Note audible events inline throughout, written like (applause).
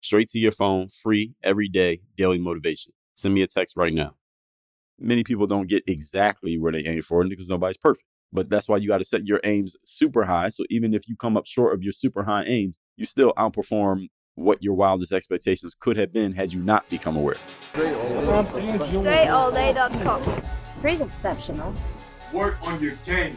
Straight to your phone, free every day, daily motivation. Send me a text right now. Many people don't get exactly where they aim for because nobody's perfect. But that's why you got to set your aims super high. So even if you come up short of your super high aims, you still outperform what your wildest expectations could have been had you not become aware. DreAllDay.com. Pretty exceptional. Work on your game.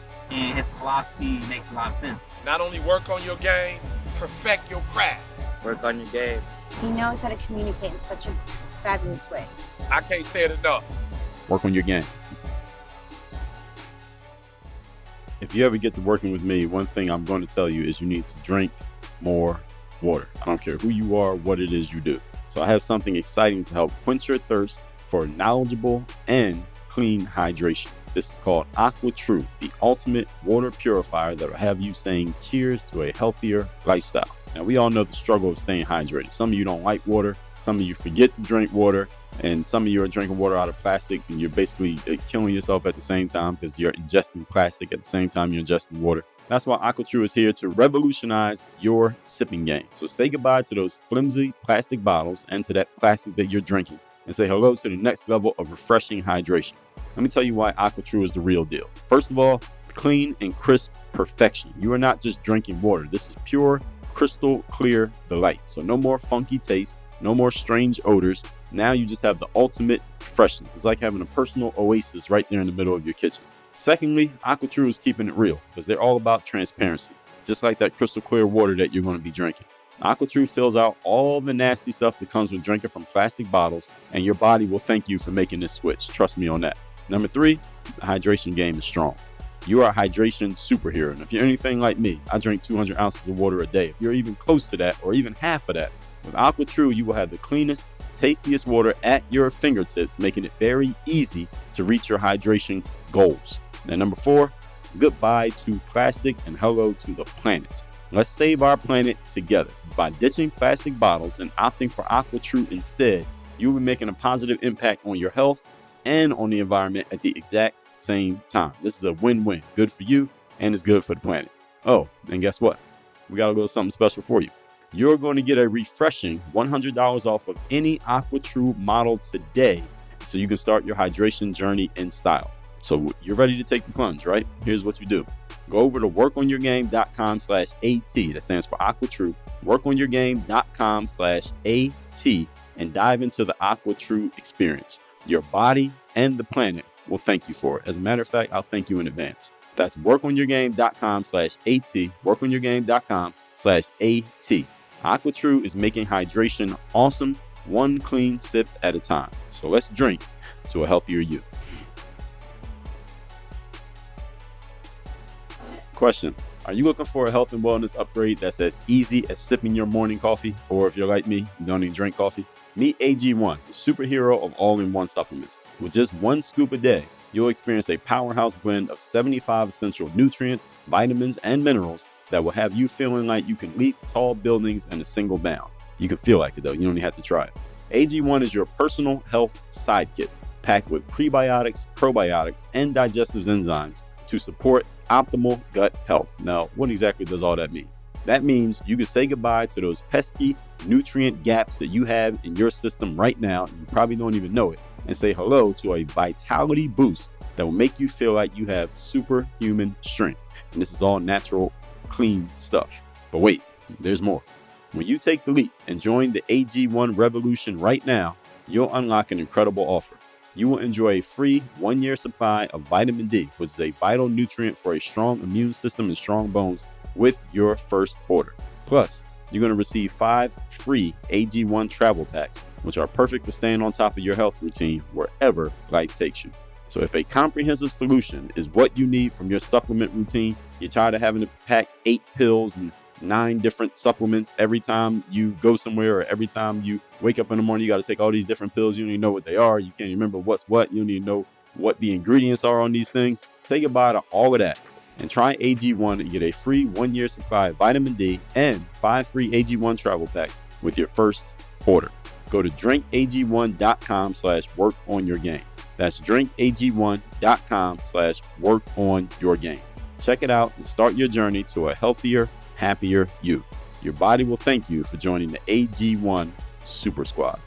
And his philosophy makes a lot of sense. Not only work on your game, perfect your craft. Work on your game. He knows how to communicate in such a fabulous way. I can't say it enough. Work on your game. If you ever get to working with me, one thing I'm going to tell you is you need to drink more water. I don't care who you are, what it is you do. So I have something exciting to help quench your thirst for knowledgeable and clean hydration. This is called AquaTru, the ultimate water purifier that will have you saying cheers to a healthier lifestyle. Now, we all know the struggle of staying hydrated. Some of you don't like water, some of you forget to drink water, and some of you are drinking water out of plastic and you're basically uh, killing yourself at the same time because you're ingesting plastic at the same time you're ingesting water. That's why AquaTru is here to revolutionize your sipping game. So say goodbye to those flimsy plastic bottles and to that plastic that you're drinking and say hello to the next level of refreshing hydration. Let me tell you why AquaTru is the real deal. First of all, clean and crisp perfection. You are not just drinking water. This is pure, crystal clear delight. So no more funky taste, no more strange odors. Now you just have the ultimate freshness. It's like having a personal oasis right there in the middle of your kitchen. Secondly, AquaTru is keeping it real because they're all about transparency, just like that crystal clear water that you're going to be drinking. AquaTru fills out all the nasty stuff that comes with drinking from plastic bottles, and your body will thank you for making this switch. Trust me on that. Number three, the hydration game is strong. You are a hydration superhero. And if you're anything like me, I drink 200 ounces of water a day. If you're even close to that, or even half of that, with AquaTru, you will have the cleanest, tastiest water at your fingertips, making it very easy to reach your hydration goals. And number four, goodbye to plastic and hello to the planet. Let's save our planet together. By ditching plastic bottles and opting for AquaTru instead, you will be making a positive impact on your health and on the environment at the exact same time. This is a win win. Good for you, and it's good for the planet. Oh, and guess what? We got a little something special for you. You're going to get a refreshing $100 off of any AquaTru model today so you can start your hydration journey in style. So you're ready to take the plunge, right? Here's what you do. Go over to workonyourgame.com slash AT. That stands for AquaTru. Workonyourgame.com slash AT and dive into the AquaTru experience. Your body and the planet will thank you for it. As a matter of fact, I'll thank you in advance. That's workonyourgame.com slash AT. Workonyourgame.com slash AT. AquaTru is making hydration awesome, one clean sip at a time. So let's drink to a healthier you. Question Are you looking for a health and wellness upgrade that's as easy as sipping your morning coffee? Or if you're like me, you don't even drink coffee? Meet AG1, the superhero of all in one supplements. With just one scoop a day, you'll experience a powerhouse blend of 75 essential nutrients, vitamins, and minerals that will have you feeling like you can leap tall buildings in a single bound. You can feel like it though, you don't even have to try it. AG1 is your personal health sidekick, packed with prebiotics, probiotics, and digestive enzymes to support optimal gut health. Now, what exactly does all that mean? That means you can say goodbye to those pesky nutrient gaps that you have in your system right now, and you probably don't even know it, and say hello to a vitality boost that will make you feel like you have superhuman strength. And this is all natural, clean stuff. But wait, there's more. When you take the leap and join the AG1 revolution right now, you'll unlock an incredible offer. You will enjoy a free one year supply of vitamin D, which is a vital nutrient for a strong immune system and strong bones, with your first order. Plus, you're going to receive five free AG1 travel packs, which are perfect for staying on top of your health routine wherever life takes you. So, if a comprehensive solution is what you need from your supplement routine, you're tired of having to pack eight pills and nine different supplements every time you go somewhere or every time you wake up in the morning. You got to take all these different pills. You don't even know what they are. You can't remember what's what. You don't even know what the ingredients are on these things. Say goodbye to all of that and try AG1 and get a free one year supply of vitamin D and five free AG1 travel packs with your first order. Go to drinkag1.com slash work on your game. That's drinkag1.com slash work on your game. Check it out and start your journey to a healthier, happier you. Your body will thank you for joining the AG1 Super Squad.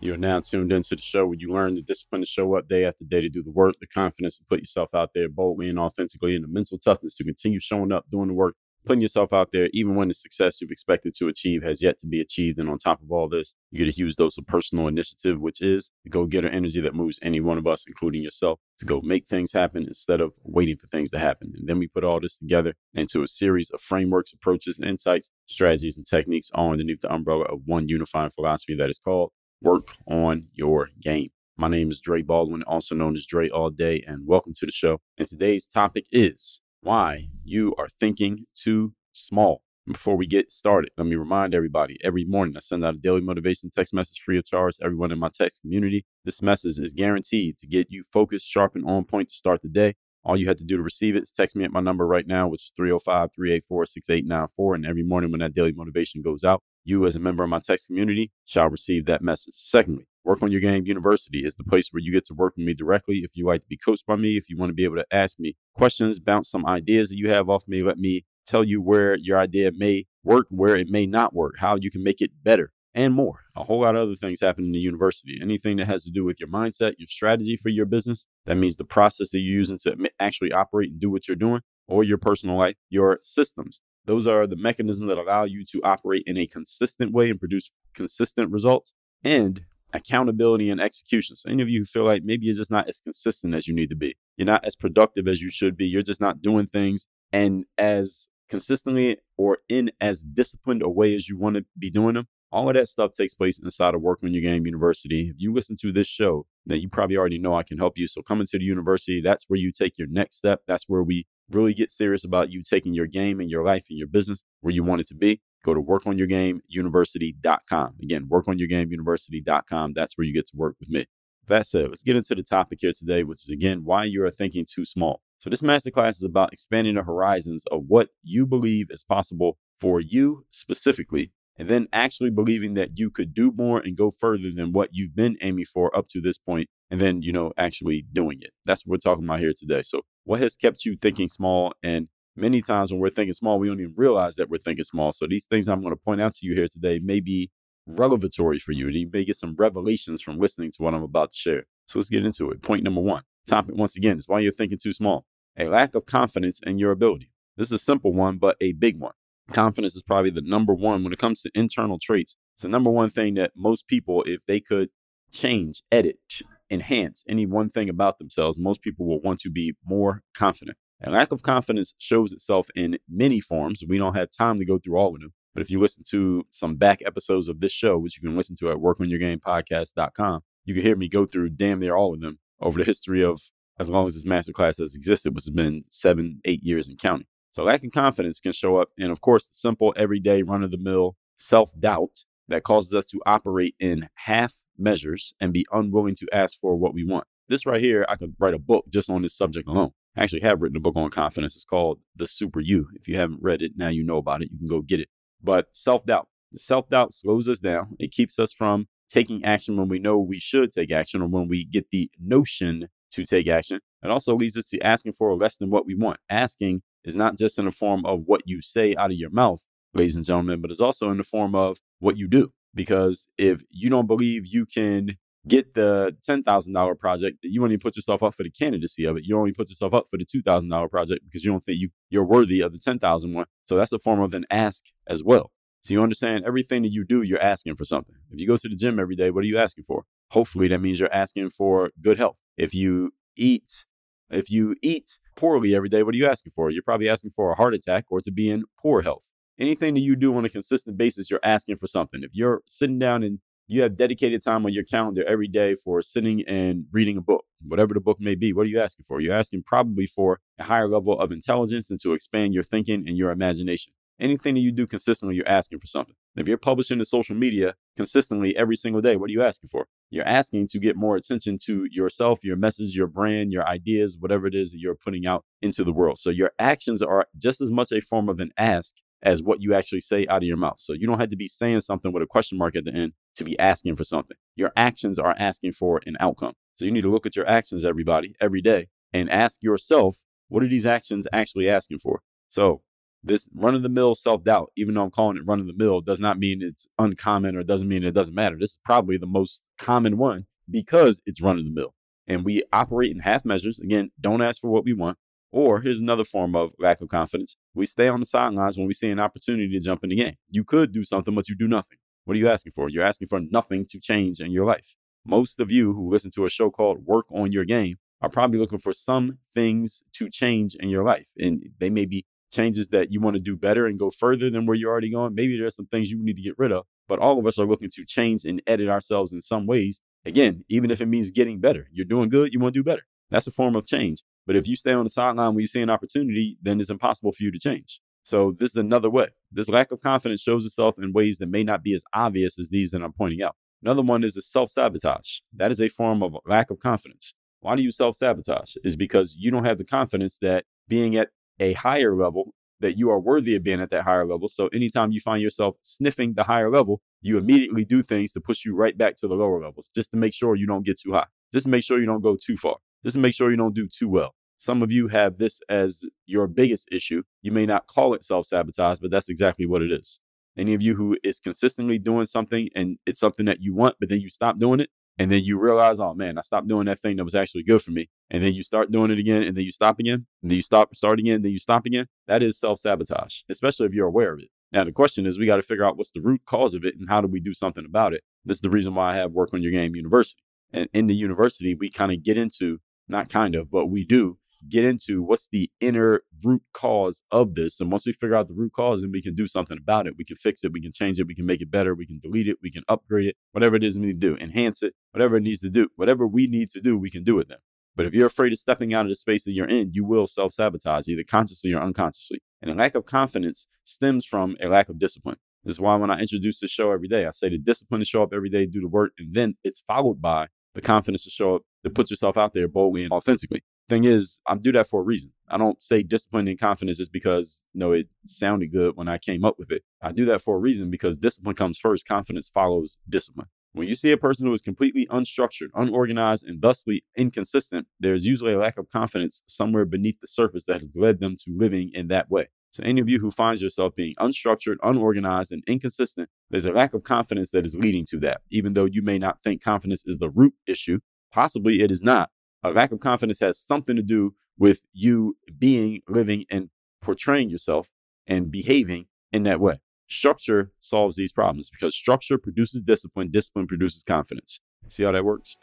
You're now tuned into the show where you learn the discipline to show up day after day to do the work, the confidence to put yourself out there boldly and authentically, and the mental toughness to continue showing up, doing the work, putting yourself out there, even when the success you've expected to achieve has yet to be achieved. And on top of all this, you get a huge dose of personal initiative, which is the go getter energy that moves any one of us, including yourself, to go make things happen instead of waiting for things to happen. And then we put all this together into a series of frameworks, approaches, insights, strategies, and techniques all underneath the umbrella of one unifying philosophy that is called work on your game. My name is Dre Baldwin, also known as Dre All Day, and welcome to the show. And today's topic is why you are thinking too small. Before we get started, let me remind everybody every morning I send out a daily motivation text message free of charge to everyone in my text community. This message is guaranteed to get you focused, sharp, and on point to start the day. All you have to do to receive it is text me at my number right now, which is 305 384 6894. And every morning when that daily motivation goes out, you, as a member of my text community, shall receive that message. Secondly, Work on Your Game University is the place where you get to work with me directly. If you like to be coached by me, if you want to be able to ask me questions, bounce some ideas that you have off me, let me tell you where your idea may work, where it may not work, how you can make it better, and more. A whole lot of other things happen in the university. Anything that has to do with your mindset, your strategy for your business, that means the process that you're using to actually operate and do what you're doing, or your personal life, your systems. Those are the mechanisms that allow you to operate in a consistent way and produce consistent results and accountability and execution. So, any of you who feel like maybe you're just not as consistent as you need to be, you're not as productive as you should be, you're just not doing things and as consistently or in as disciplined a way as you want to be doing them. All of that stuff takes place inside of Work on Your Game University. If you listen to this show, then you probably already know I can help you. So coming to the university, that's where you take your next step. That's where we really get serious about you taking your game and your life and your business where you want it to be. Go to workonyourgameuniversity.com. Again, workonyourgameuniversity.com. That's where you get to work with me. That said, let's get into the topic here today, which is again why you are thinking too small. So, this masterclass is about expanding the horizons of what you believe is possible for you specifically, and then actually believing that you could do more and go further than what you've been aiming for up to this point, and then, you know, actually doing it. That's what we're talking about here today. So, what has kept you thinking small? And many times when we're thinking small, we don't even realize that we're thinking small. So, these things I'm going to point out to you here today may be revelatory for you. And you may get some revelations from listening to what I'm about to share. So let's get into it. Point number one topic, once again, is why you're thinking too small. A lack of confidence in your ability. This is a simple one, but a big one. Confidence is probably the number one when it comes to internal traits. It's the number one thing that most people, if they could change, edit, enhance any one thing about themselves, most people will want to be more confident. A lack of confidence shows itself in many forms. We don't have time to go through all of them. But if you listen to some back episodes of this show, which you can listen to at workonyourgamepodcast.com, you can hear me go through damn near all of them over the history of as long as this masterclass has existed, which has been seven, eight years and counting. So lack of confidence can show up in, of course, the simple, everyday, run of the mill self doubt that causes us to operate in half measures and be unwilling to ask for what we want. This right here, I could write a book just on this subject alone. I actually have written a book on confidence. It's called The Super You. If you haven't read it, now you know about it. You can go get it. But self doubt, self doubt slows us down. It keeps us from taking action when we know we should take action or when we get the notion to take action. It also leads us to asking for less than what we want. Asking is not just in the form of what you say out of your mouth, ladies and gentlemen, but it's also in the form of what you do. Because if you don't believe you can get the $10,000 project, you won't even put yourself up for the candidacy of it. You only put yourself up for the $2,000 project because you don't think you, you're worthy of the 10,000 one. So that's a form of an ask as well. So you understand everything that you do, you're asking for something. If you go to the gym every day, what are you asking for? Hopefully that means you're asking for good health. If you eat, if you eat poorly every day, what are you asking for? You're probably asking for a heart attack or to be in poor health. Anything that you do on a consistent basis, you're asking for something. If you're sitting down and you have dedicated time on your calendar every day for sitting and reading a book, whatever the book may be. What are you asking for? You're asking probably for a higher level of intelligence and to expand your thinking and your imagination. Anything that you do consistently, you're asking for something. If you're publishing to social media consistently every single day, what are you asking for? You're asking to get more attention to yourself, your message, your brand, your ideas, whatever it is that you're putting out into the world. So your actions are just as much a form of an ask as what you actually say out of your mouth. So you don't have to be saying something with a question mark at the end to be asking for something. Your actions are asking for an outcome. So you need to look at your actions, everybody, every day and ask yourself, what are these actions actually asking for? So this run of the mill self doubt, even though I'm calling it run of the mill, does not mean it's uncommon or doesn't mean it doesn't matter. This is probably the most common one because it's run of the mill. And we operate in half measures. Again, don't ask for what we want. Or here's another form of lack of confidence. We stay on the sidelines when we see an opportunity to jump in the game. You could do something, but you do nothing. What are you asking for? You're asking for nothing to change in your life. Most of you who listen to a show called Work on Your Game are probably looking for some things to change in your life. And they may be changes that you want to do better and go further than where you're already going. Maybe there's some things you need to get rid of, but all of us are looking to change and edit ourselves in some ways. Again, even if it means getting better, you're doing good, you want to do better. That's a form of change. But if you stay on the sideline when you see an opportunity, then it's impossible for you to change. So this is another way. This lack of confidence shows itself in ways that may not be as obvious as these that I'm pointing out. Another one is the self sabotage. That is a form of lack of confidence. Why do you self sabotage? Is because you don't have the confidence that being at a higher level, that you are worthy of being at that higher level. So anytime you find yourself sniffing the higher level, you immediately do things to push you right back to the lower levels, just to make sure you don't get too high, just to make sure you don't go too far just to make sure you don't do too well. Some of you have this as your biggest issue. You may not call it self sabotage, but that's exactly what it is. Any of you who is consistently doing something and it's something that you want, but then you stop doing it, and then you realize, oh man, I stopped doing that thing that was actually good for me. And then you start doing it again, and then you stop again, and then you stop, start again, then you stop again. That is self sabotage, especially if you're aware of it. Now, the question is, we got to figure out what's the root cause of it and how do we do something about it. This is the reason why I have Work on Your Game University. And in the university, we kind of get into not kind of, but we do get into what's the inner root cause of this. And once we figure out the root cause, then we can do something about it. We can fix it, we can change it, we can make it better, we can delete it, we can upgrade it, whatever it is we need to do, enhance it, whatever it needs to do, whatever we need to do, we can do it then. But if you're afraid of stepping out of the space that you're in, you will self sabotage, either consciously or unconsciously. And a lack of confidence stems from a lack of discipline. This is why when I introduce the show every day, I say the discipline to show up every day, do the work, and then it's followed by the confidence to show up, to put yourself out there boldly and authentically. Thing is, I do that for a reason. I don't say discipline and confidence just because you know it sounded good when I came up with it. I do that for a reason because discipline comes first, confidence follows discipline. When you see a person who is completely unstructured, unorganized, and thusly inconsistent, there's usually a lack of confidence somewhere beneath the surface that has led them to living in that way. So, any of you who finds yourself being unstructured, unorganized, and inconsistent, there's a lack of confidence that is leading to that. Even though you may not think confidence is the root issue, possibly it is not. A lack of confidence has something to do with you being, living, and portraying yourself and behaving in that way. Structure solves these problems because structure produces discipline, discipline produces confidence. See how that works?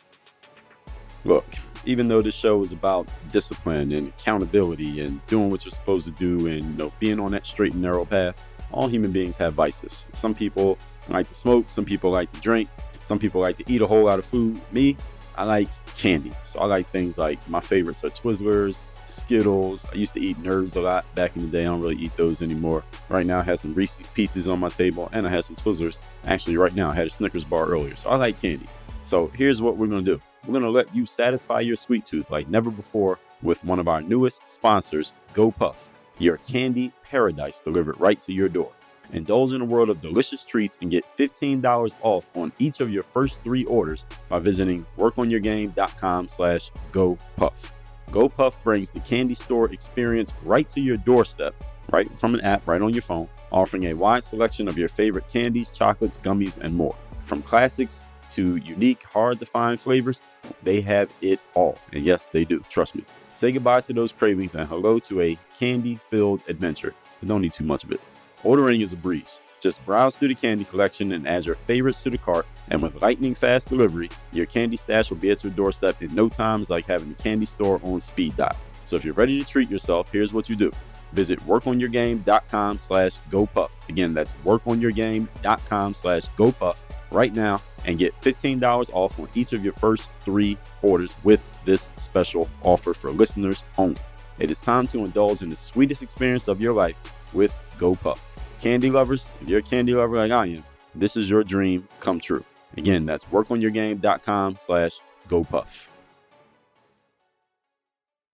Look, even though this show is about discipline and accountability and doing what you're supposed to do and you know being on that straight and narrow path, all human beings have vices. Some people like to smoke, some people like to drink, some people like to eat a whole lot of food. Me, I like candy. So I like things like my favorites are Twizzlers, Skittles. I used to eat Nerds a lot back in the day. I don't really eat those anymore. Right now, I have some Reese's Pieces on my table and I have some Twizzlers. Actually, right now, I had a Snickers bar earlier. So I like candy. So here's what we're going to do we're going to let you satisfy your sweet tooth like never before with one of our newest sponsors, GoPuff, your candy paradise delivered right to your door. Indulge in a world of delicious treats and get $15 off on each of your first three orders by visiting workonyourgame.com slash GoPuff. GoPuff brings the candy store experience right to your doorstep, right from an app right on your phone, offering a wide selection of your favorite candies, chocolates, gummies, and more. From classics to unique, hard to find flavors, they have it all. And yes, they do. Trust me. Say goodbye to those cravings and hello to a candy filled adventure. But don't need too much of it. Ordering is a breeze. Just browse through the candy collection and add your favorites to the cart. And with lightning fast delivery, your candy stash will be at your doorstep in no time. It's like having a candy store on speed dial. So if you're ready to treat yourself, here's what you do. Visit workonyourgame.com slash GoPuff. Again, that's workonyourgame.com slash GoPuff right now and get $15 off on each of your first three orders with this special offer for listeners only. It is time to indulge in the sweetest experience of your life with GoPuff. Candy lovers, if you're a candy lover like I am, this is your dream come true. Again, that's workonyourgame.com slash GoPuff.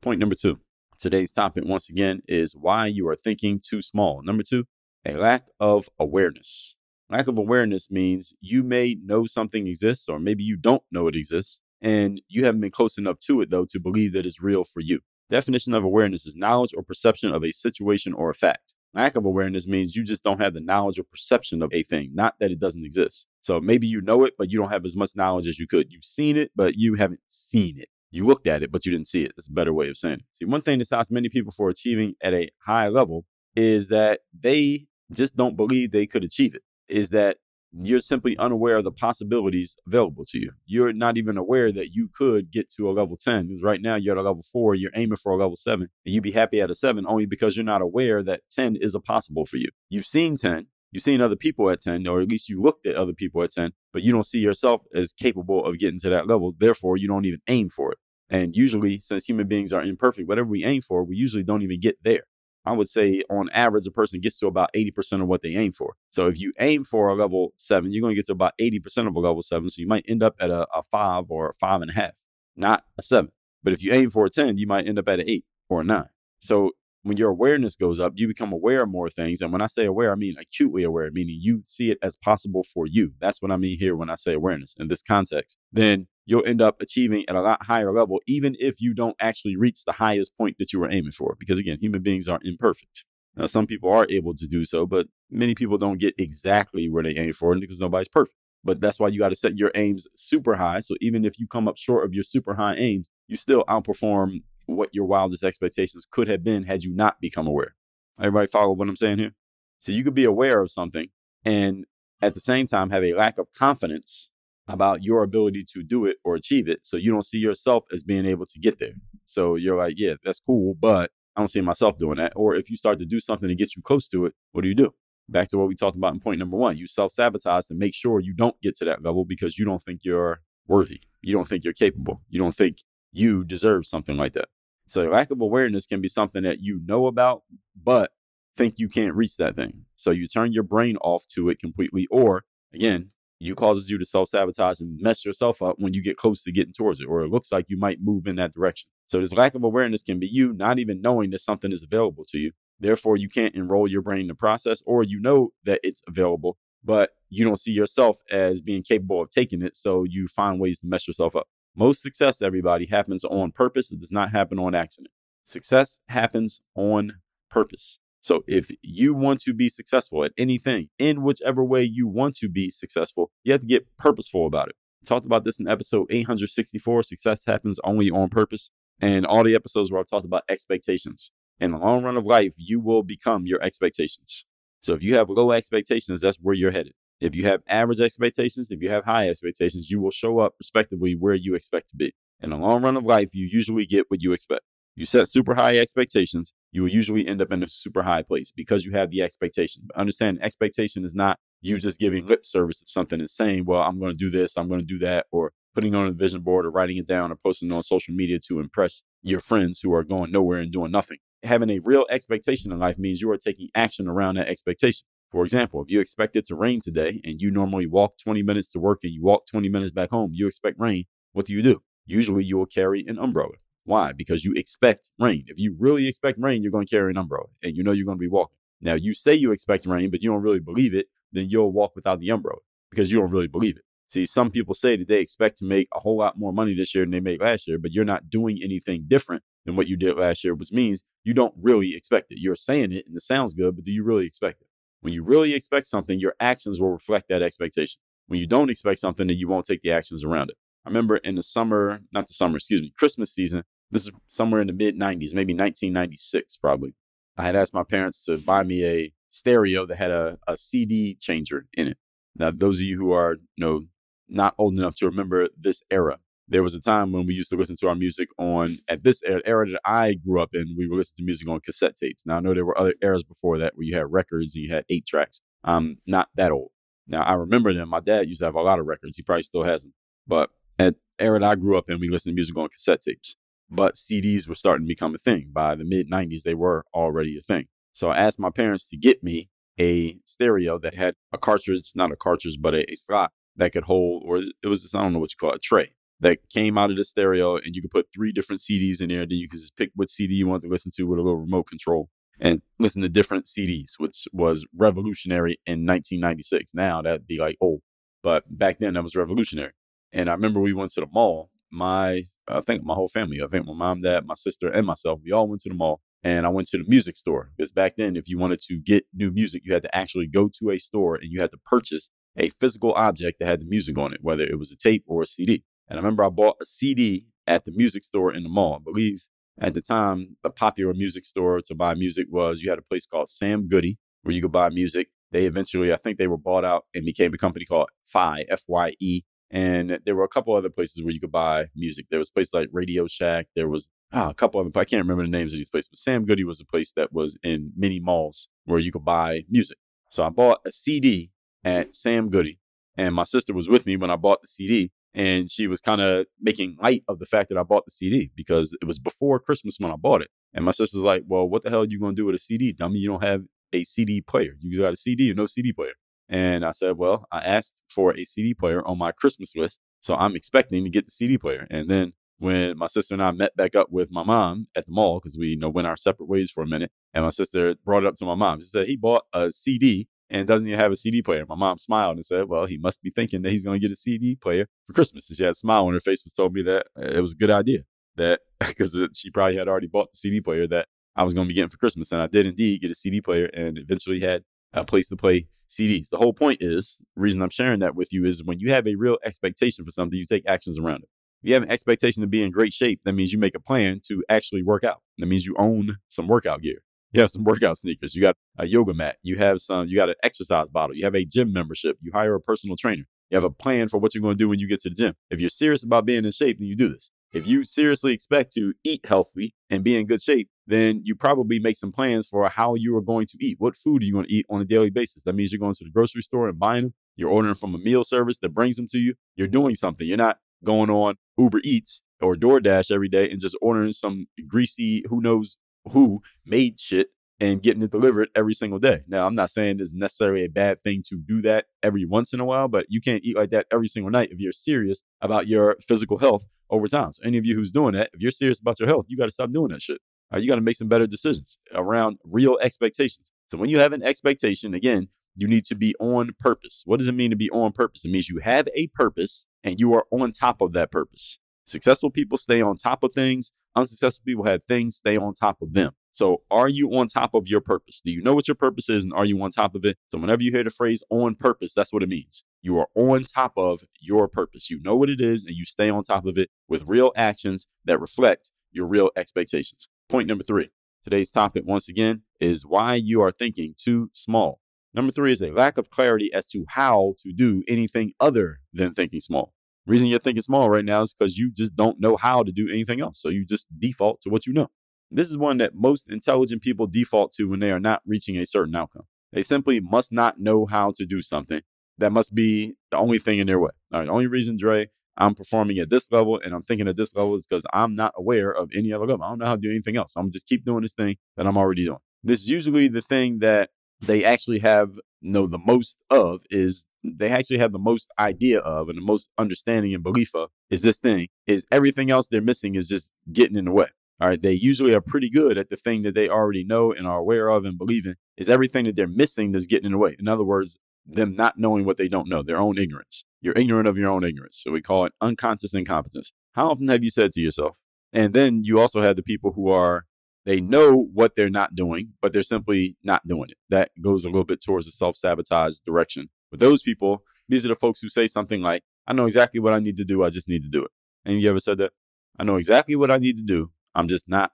Point number two. Today's topic, once again, is why you are thinking too small. Number two, a lack of awareness. Lack of awareness means you may know something exists, or maybe you don't know it exists, and you haven't been close enough to it, though, to believe that it's real for you. Definition of awareness is knowledge or perception of a situation or a fact. Lack of awareness means you just don't have the knowledge or perception of a thing, not that it doesn't exist. So maybe you know it, but you don't have as much knowledge as you could. You've seen it, but you haven't seen it. You looked at it, but you didn't see it. That's a better way of saying it. See, one thing that stops many people from achieving at a high level is that they just don't believe they could achieve it. Is that you're simply unaware of the possibilities available to you. You're not even aware that you could get to a level 10. Because right now you're at a level four, you're aiming for a level seven, and you'd be happy at a seven only because you're not aware that 10 is a possible for you. You've seen 10, you've seen other people at 10, or at least you looked at other people at 10, but you don't see yourself as capable of getting to that level. Therefore, you don't even aim for it. And usually, since human beings are imperfect, whatever we aim for, we usually don't even get there. I would say on average, a person gets to about 80% of what they aim for. So if you aim for a level seven, you're going to get to about 80% of a level seven. So you might end up at a, a five or a five and a half, not a seven. But if you aim for a 10, you might end up at an eight or a nine. So when your awareness goes up, you become aware of more things. And when I say aware, I mean acutely aware, meaning you see it as possible for you. That's what I mean here when I say awareness in this context. Then you'll end up achieving at a lot higher level, even if you don't actually reach the highest point that you were aiming for. Because again, human beings are imperfect. Now, some people are able to do so, but many people don't get exactly where they aim for because nobody's perfect. But that's why you got to set your aims super high. So even if you come up short of your super high aims, you still outperform what your wildest expectations could have been had you not become aware. Everybody follow what I'm saying here? So you could be aware of something and at the same time have a lack of confidence about your ability to do it or achieve it. So you don't see yourself as being able to get there. So you're like, yeah, that's cool, but I don't see myself doing that. Or if you start to do something to get you close to it, what do you do? Back to what we talked about in point number one. You self sabotage to make sure you don't get to that level because you don't think you're worthy. You don't think you're capable. You don't think you deserve something like that. So lack of awareness can be something that you know about, but think you can't reach that thing. So you turn your brain off to it completely, or again, you causes you to self sabotage and mess yourself up when you get close to getting towards it, or it looks like you might move in that direction. So this lack of awareness can be you not even knowing that something is available to you. Therefore, you can't enroll your brain in the process, or you know that it's available, but you don't see yourself as being capable of taking it. So you find ways to mess yourself up. Most success, everybody, happens on purpose. It does not happen on accident. Success happens on purpose. So if you want to be successful at anything, in whichever way you want to be successful, you have to get purposeful about it. I talked about this in episode 864. Success happens only on purpose. And all the episodes where I've talked about expectations. In the long run of life, you will become your expectations. So if you have low expectations, that's where you're headed. If you have average expectations, if you have high expectations, you will show up respectively where you expect to be. In the long run of life, you usually get what you expect. You set super high expectations, you will usually end up in a super high place because you have the expectation. But understand, expectation is not you just giving lip service to something and saying, well, I'm going to do this, I'm going to do that, or putting on a vision board or writing it down or posting it on social media to impress your friends who are going nowhere and doing nothing. Having a real expectation in life means you are taking action around that expectation. For example, if you expect it to rain today and you normally walk 20 minutes to work and you walk 20 minutes back home, you expect rain. What do you do? Usually you will carry an umbrella. Why? Because you expect rain. If you really expect rain, you're going to carry an umbrella and you know you're going to be walking. Now, you say you expect rain, but you don't really believe it, then you'll walk without the umbrella because you don't really believe it. See, some people say that they expect to make a whole lot more money this year than they made last year, but you're not doing anything different than what you did last year, which means you don't really expect it. You're saying it and it sounds good, but do you really expect it? When you really expect something, your actions will reflect that expectation. when you don't expect something, then you won't take the actions around it. I remember in the summer, not the summer, excuse me, Christmas season, this is somewhere in the mid 90s, maybe 1996 probably. I had asked my parents to buy me a stereo that had a, a CD changer in it. Now, those of you who are, you know, not old enough to remember this era, there was a time when we used to listen to our music on at this era, era that I grew up in. We were listening to music on cassette tapes. Now I know there were other eras before that where you had records and you had eight tracks. I'm not that old. Now I remember them. My dad used to have a lot of records. He probably still has them. But at era I grew up in, we listened to music on cassette tapes. But CDs were starting to become a thing. By the mid 90s, they were already a thing. So I asked my parents to get me a stereo that had a cartridge, not a cartridge, but a, a slot that could hold, or it was just, I don't know what you call it, a tray that came out of the stereo and you could put three different CDs in there. Then you could just pick what CD you want to listen to with a little remote control and listen to different CDs, which was revolutionary in 1996. Now that'd be like old, but back then that was revolutionary. And I remember we went to the mall. My, I think my whole family, I think my mom, dad, my sister, and myself, we all went to the mall. And I went to the music store because back then, if you wanted to get new music, you had to actually go to a store and you had to purchase a physical object that had the music on it, whether it was a tape or a CD. And I remember I bought a CD at the music store in the mall. I believe at the time, the popular music store to buy music was you had a place called Sam Goody where you could buy music. They eventually, I think they were bought out and became a company called Fye, F Y E. And there were a couple other places where you could buy music. There was places like Radio Shack. There was ah, a couple other, I can't remember the names of these places, but Sam Goody was a place that was in many malls where you could buy music. So I bought a CD at Sam Goody, and my sister was with me when I bought the CD and she was kind of making light of the fact that I bought the CD because it was before Christmas when I bought it. And my sister's like, "Well, what the hell are you gonna do with a CD, dummy? You don't have a CD player. You got a CD or no CD player." And I said, "Well, I asked for a CD player on my Christmas list, so I'm expecting to get the CD player." And then when my sister and I met back up with my mom at the mall because we you know went our separate ways for a minute, and my sister brought it up to my mom. She said he bought a CD and doesn't even have a CD player. My mom smiled and said, Well, he must be thinking that he's going to get a CD player for Christmas. And she had a smile on her face, which told me that uh, it was a good idea. That (laughs) because she probably had already bought the CD player that I was going to be getting for Christmas. And I did indeed get a CD player and eventually had a place to play CDs. The whole point is, reason I'm sharing that with you is when you have a real expectation for something, you take actions around it. If you have an expectation to be in great shape, that means you make a plan to actually work out. That means you own some workout gear. You have some (laughs) workout sneakers. You got a yoga mat. You have some, you got an exercise bottle. You have a gym membership. You hire a personal trainer. You have a plan for what you're going to do when you get to the gym. If you're serious about being in shape, then you do this. If you seriously expect to eat healthy and be in good shape, then you probably make some plans for how you are going to eat. What food are you going to eat on a daily basis? That means you're going to the grocery store and buying them. You're ordering from a meal service that brings them to you. You're doing something. You're not going on Uber Eats or DoorDash every day and just ordering some greasy, who knows who made shit and getting it delivered every single day. Now, I'm not saying it's necessarily a bad thing to do that every once in a while, but you can't eat like that every single night if you're serious about your physical health over time. So, any of you who's doing that, if you're serious about your health, you got to stop doing that shit. Right, you got to make some better decisions around real expectations. So, when you have an expectation, again, you need to be on purpose. What does it mean to be on purpose? It means you have a purpose and you are on top of that purpose. Successful people stay on top of things. Unsuccessful people have things stay on top of them. So, are you on top of your purpose? Do you know what your purpose is and are you on top of it? So, whenever you hear the phrase on purpose, that's what it means. You are on top of your purpose. You know what it is and you stay on top of it with real actions that reflect your real expectations. Point number three. Today's topic, once again, is why you are thinking too small. Number three is a lack of clarity as to how to do anything other than thinking small. reason you're thinking small right now is because you just don't know how to do anything else. So you just default to what you know. This is one that most intelligent people default to when they are not reaching a certain outcome. They simply must not know how to do something. That must be the only thing in their way. All right, the only reason, Dre, I'm performing at this level and I'm thinking at this level is because I'm not aware of any other level. I don't know how to do anything else. I'm just keep doing this thing that I'm already doing. This is usually the thing that they actually have know the most of is they actually have the most idea of and the most understanding and belief of is this thing is everything else they're missing is just getting in the way all right, they usually are pretty good at the thing that they already know and are aware of and believe in. Is everything that they're missing that's getting in the way. In other words, them not knowing what they don't know, their own ignorance. You're ignorant of your own ignorance. So we call it unconscious incompetence. How often have you said to yourself? And then you also have the people who are, they know what they're not doing, but they're simply not doing it. That goes a little bit towards the self sabotage direction. But those people, These are the folks who say something like, I know exactly what I need to do. I just need to do it. And you ever said that? I know exactly what I need to do. I'm just not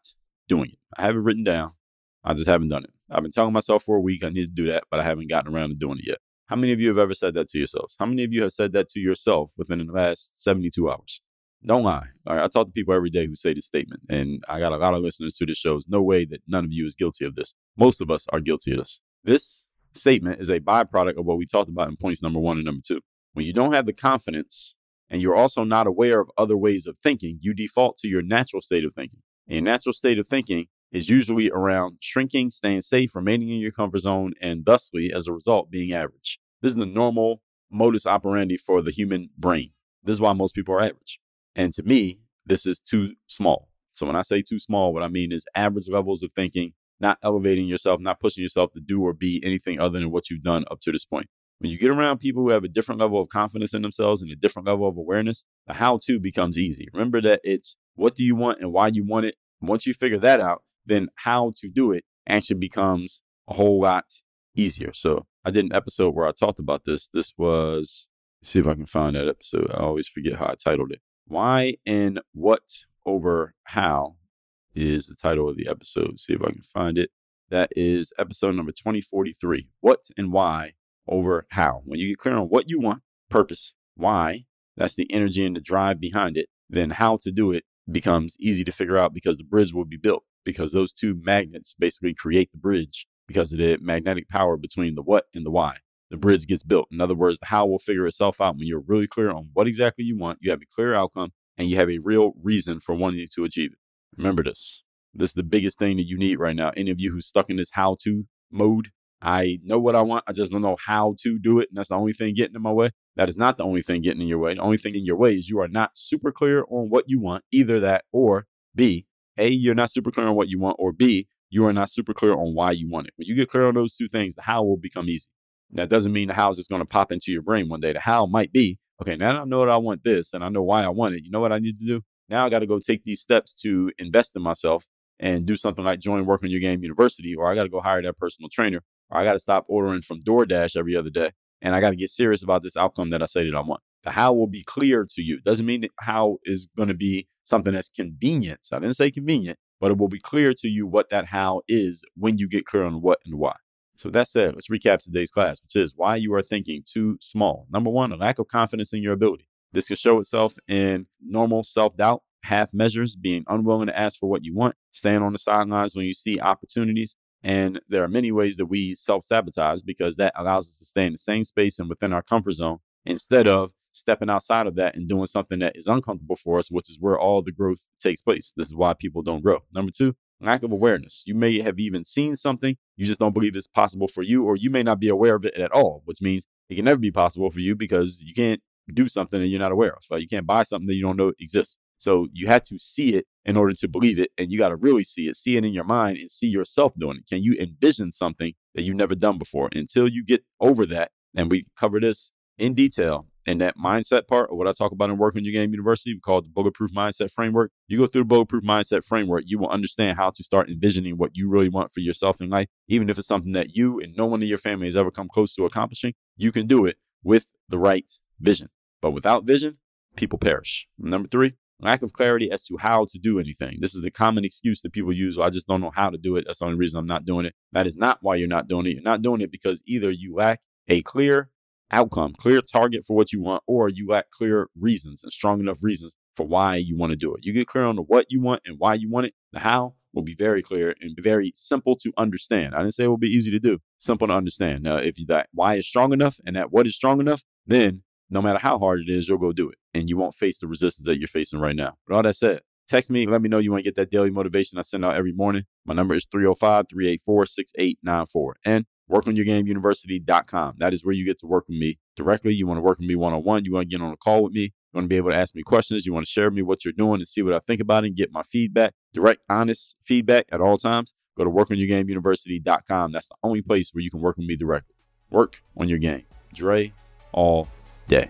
doing it. I have it written down. I just haven't done it. I've been telling myself for a week I need to do that, but I haven't gotten around to doing it yet. How many of you have ever said that to yourselves? How many of you have said that to yourself within the last 72 hours? Don't lie. All right, I talk to people every day who say this statement, and I got a lot of listeners to this show. There's no way that none of you is guilty of this. Most of us are guilty of this. This statement is a byproduct of what we talked about in points number one and number two. When you don't have the confidence and you're also not aware of other ways of thinking, you default to your natural state of thinking. And your natural state of thinking is usually around shrinking, staying safe, remaining in your comfort zone, and thusly, as a result, being average. This is the normal modus operandi for the human brain. This is why most people are average. And to me, this is too small. So when I say too small, what I mean is average levels of thinking, not elevating yourself, not pushing yourself to do or be anything other than what you've done up to this point. When you get around people who have a different level of confidence in themselves and a different level of awareness, the how to becomes easy. Remember that it's what do you want and why you want it. Once you figure that out, then how to do it actually becomes a whole lot easier. So I did an episode where I talked about this. This was, see if I can find that episode. I always forget how I titled it. Why and what over how is the title of the episode. See if I can find it. That is episode number 2043. What and why over how. When you get clear on what you want, purpose, why, that's the energy and the drive behind it, then how to do it becomes easy to figure out because the bridge will be built because those two magnets basically create the bridge because of the magnetic power between the what and the why. The bridge gets built. In other words, the how will figure itself out when you're really clear on what exactly you want, you have a clear outcome, and you have a real reason for wanting to achieve it. Remember this. This is the biggest thing that you need right now. Any of you who's stuck in this how to mode, I know what I want. I just don't know how to do it. And that's the only thing getting in my way. That is not the only thing getting in your way. The only thing in your way is you are not super clear on what you want, either that or B, A, you're not super clear on what you want, or B, you are not super clear on why you want it. When you get clear on those two things, the how will become easy. That doesn't mean the how is just going to pop into your brain one day. The how might be, okay, now I know that I want this and I know why I want it. You know what I need to do? Now I got to go take these steps to invest in myself and do something like join Work on Your Game University, or I got to go hire that personal trainer, or I got to stop ordering from DoorDash every other day. And I got to get serious about this outcome that I say that I want. The how will be clear to you. Doesn't mean how is going to be something that's convenient. I didn't say convenient, but it will be clear to you what that how is when you get clear on what and why. So that said, let's recap today's class, which is why you are thinking too small. Number one, a lack of confidence in your ability. This can show itself in normal self doubt, half measures, being unwilling to ask for what you want, staying on the sidelines when you see opportunities. And there are many ways that we self sabotage because that allows us to stay in the same space and within our comfort zone instead of stepping outside of that and doing something that is uncomfortable for us, which is where all the growth takes place. This is why people don't grow. Number two, lack of awareness. You may have even seen something, you just don't believe it's possible for you, or you may not be aware of it at all, which means it can never be possible for you because you can't do something that you're not aware of. Like you can't buy something that you don't know exists. So you had to see it in order to believe it, and you got to really see it, see it in your mind, and see yourself doing it. Can you envision something that you've never done before? Until you get over that, and we cover this in detail in that mindset part of what I talk about in Work on Your Game University, we call it the Bulletproof Mindset Framework. You go through the Bulletproof Mindset Framework, you will understand how to start envisioning what you really want for yourself in life. Even if it's something that you and no one in your family has ever come close to accomplishing, you can do it with the right vision. But without vision, people perish. Number three, lack of clarity as to how to do anything. This is the common excuse that people use. Well, I just don't know how to do it. That's the only reason I'm not doing it. That is not why you're not doing it. You're not doing it because either you lack a clear outcome, clear target for what you want, or you lack clear reasons and strong enough reasons for why you want to do it. You get clear on the what you want and why you want it. The how will be very clear and very simple to understand. I didn't say it will be easy to do, simple to understand. Now, if that why is strong enough and that what is strong enough, then no matter how hard it is, you'll go do it and you won't face the resistance that you're facing right now. But all that said, text me, let me know you want to get that daily motivation I send out every morning. My number is 305 384 6894. And workonyourgameuniversity.com. That is where you get to work with me directly. You want to work with me one on one. You want to get on a call with me. You want to be able to ask me questions. You want to share with me what you're doing and see what I think about it and get my feedback, direct, honest feedback at all times. Go to workonyourgameuniversity.com. That's the only place where you can work with me directly. Work on your game. Dre all day.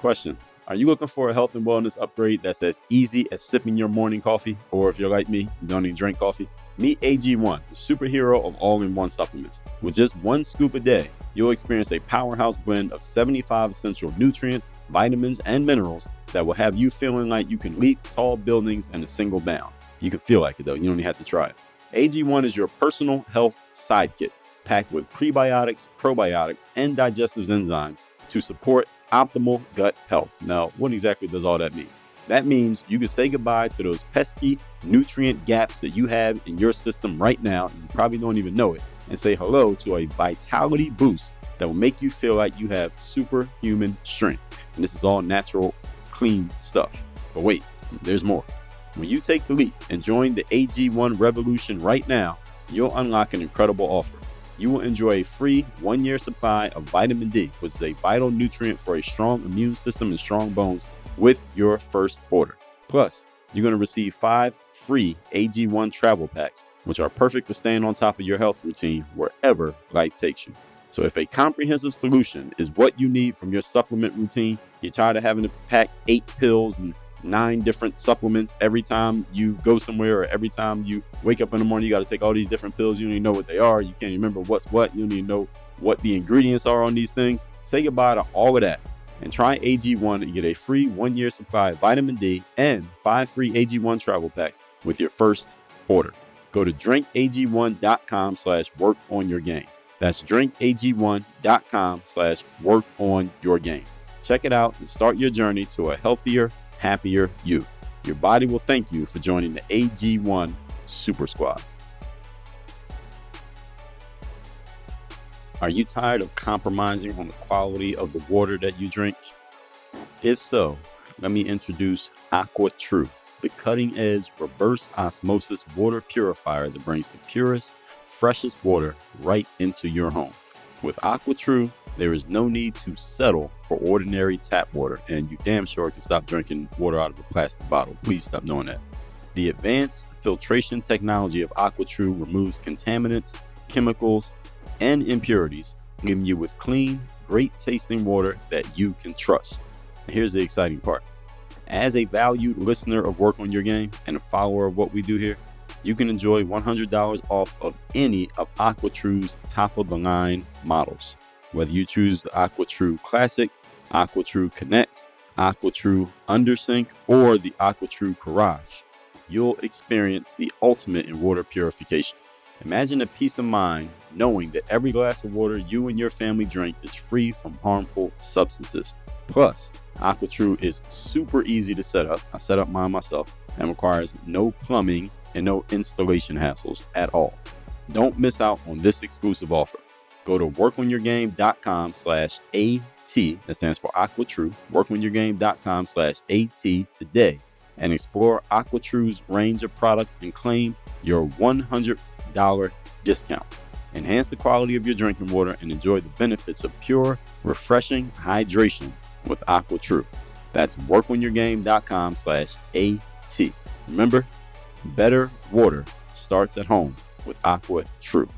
Question Are you looking for a health and wellness upgrade that's as easy as sipping your morning coffee? Or if you're like me, you don't even drink coffee? Meet AG1, the superhero of all in one supplements. With just one scoop a day, you'll experience a powerhouse blend of 75 essential nutrients, vitamins, and minerals that will have you feeling like you can leap tall buildings in a single bound. You can feel like it though, you don't even have to try it. AG1 is your personal health sidekick, packed with prebiotics, probiotics, and digestive enzymes to support optimal gut health. Now, what exactly does all that mean? That means you can say goodbye to those pesky nutrient gaps that you have in your system right now, and you probably don't even know it, and say hello to a vitality boost that will make you feel like you have superhuman strength. And this is all natural, clean stuff. But wait, there's more. When you take the leap and join the AG1 revolution right now, you'll unlock an incredible offer. You will enjoy a free one year supply of vitamin D, which is a vital nutrient for a strong immune system and strong bones, with your first order. Plus, you're going to receive five free AG1 travel packs, which are perfect for staying on top of your health routine wherever life takes you. So, if a comprehensive solution is what you need from your supplement routine, you're tired of having to pack eight pills and nine different supplements every time you go somewhere or every time you wake up in the morning you got to take all these different pills you don't even know what they are you can't remember what's what you don't even know what the ingredients are on these things say goodbye to all of that and try AG1 and get a free one year supply of vitamin D and five free AG1 travel packs with your first order. Go to drinkag1.com slash work on your game. That's drinkag1.com slash work on your game. Check it out and start your journey to a healthier, happier you. Your body will thank you for joining the AG1 Super Squad. Are you tired of compromising on the quality of the water that you drink? If so, let me introduce AquaTru, the cutting edge reverse osmosis water purifier that brings the purest, freshest water right into your home. With AquaTru, there is no need to settle for ordinary tap water, and you damn sure can stop drinking water out of a plastic bottle. Please stop doing that. The advanced filtration technology of AquaTru removes contaminants, chemicals, and impurities, leaving you with clean, great tasting water that you can trust. And here's the exciting part. As a valued listener of Work on Your Game and a follower of what we do here, you can enjoy $100 off of any of AquaTru's top of the line models. Whether you choose the AquaTru Classic, AquaTru Connect, AquaTru Undersink, or the AquaTru Garage, you'll experience the ultimate in water purification. Imagine the peace of mind knowing that every glass of water you and your family drink is free from harmful substances. Plus, AquaTru is super easy to set up. I set up mine myself and requires no plumbing and no installation hassles at all. Don't miss out on this exclusive offer. Go to workonyourgame.com slash AT, that stands for Aqua AquaTru, workonyourgame.com slash AT today and explore AquaTru's range of products and claim your $100 discount. Enhance the quality of your drinking water and enjoy the benefits of pure, refreshing hydration with AquaTru. That's workonyourgame.com slash AT. Remember, better water starts at home with Aqua True.